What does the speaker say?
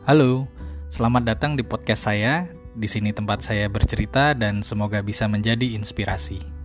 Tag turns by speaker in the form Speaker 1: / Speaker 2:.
Speaker 1: Halo, selamat datang di podcast saya. Di sini tempat saya bercerita dan semoga bisa menjadi inspirasi.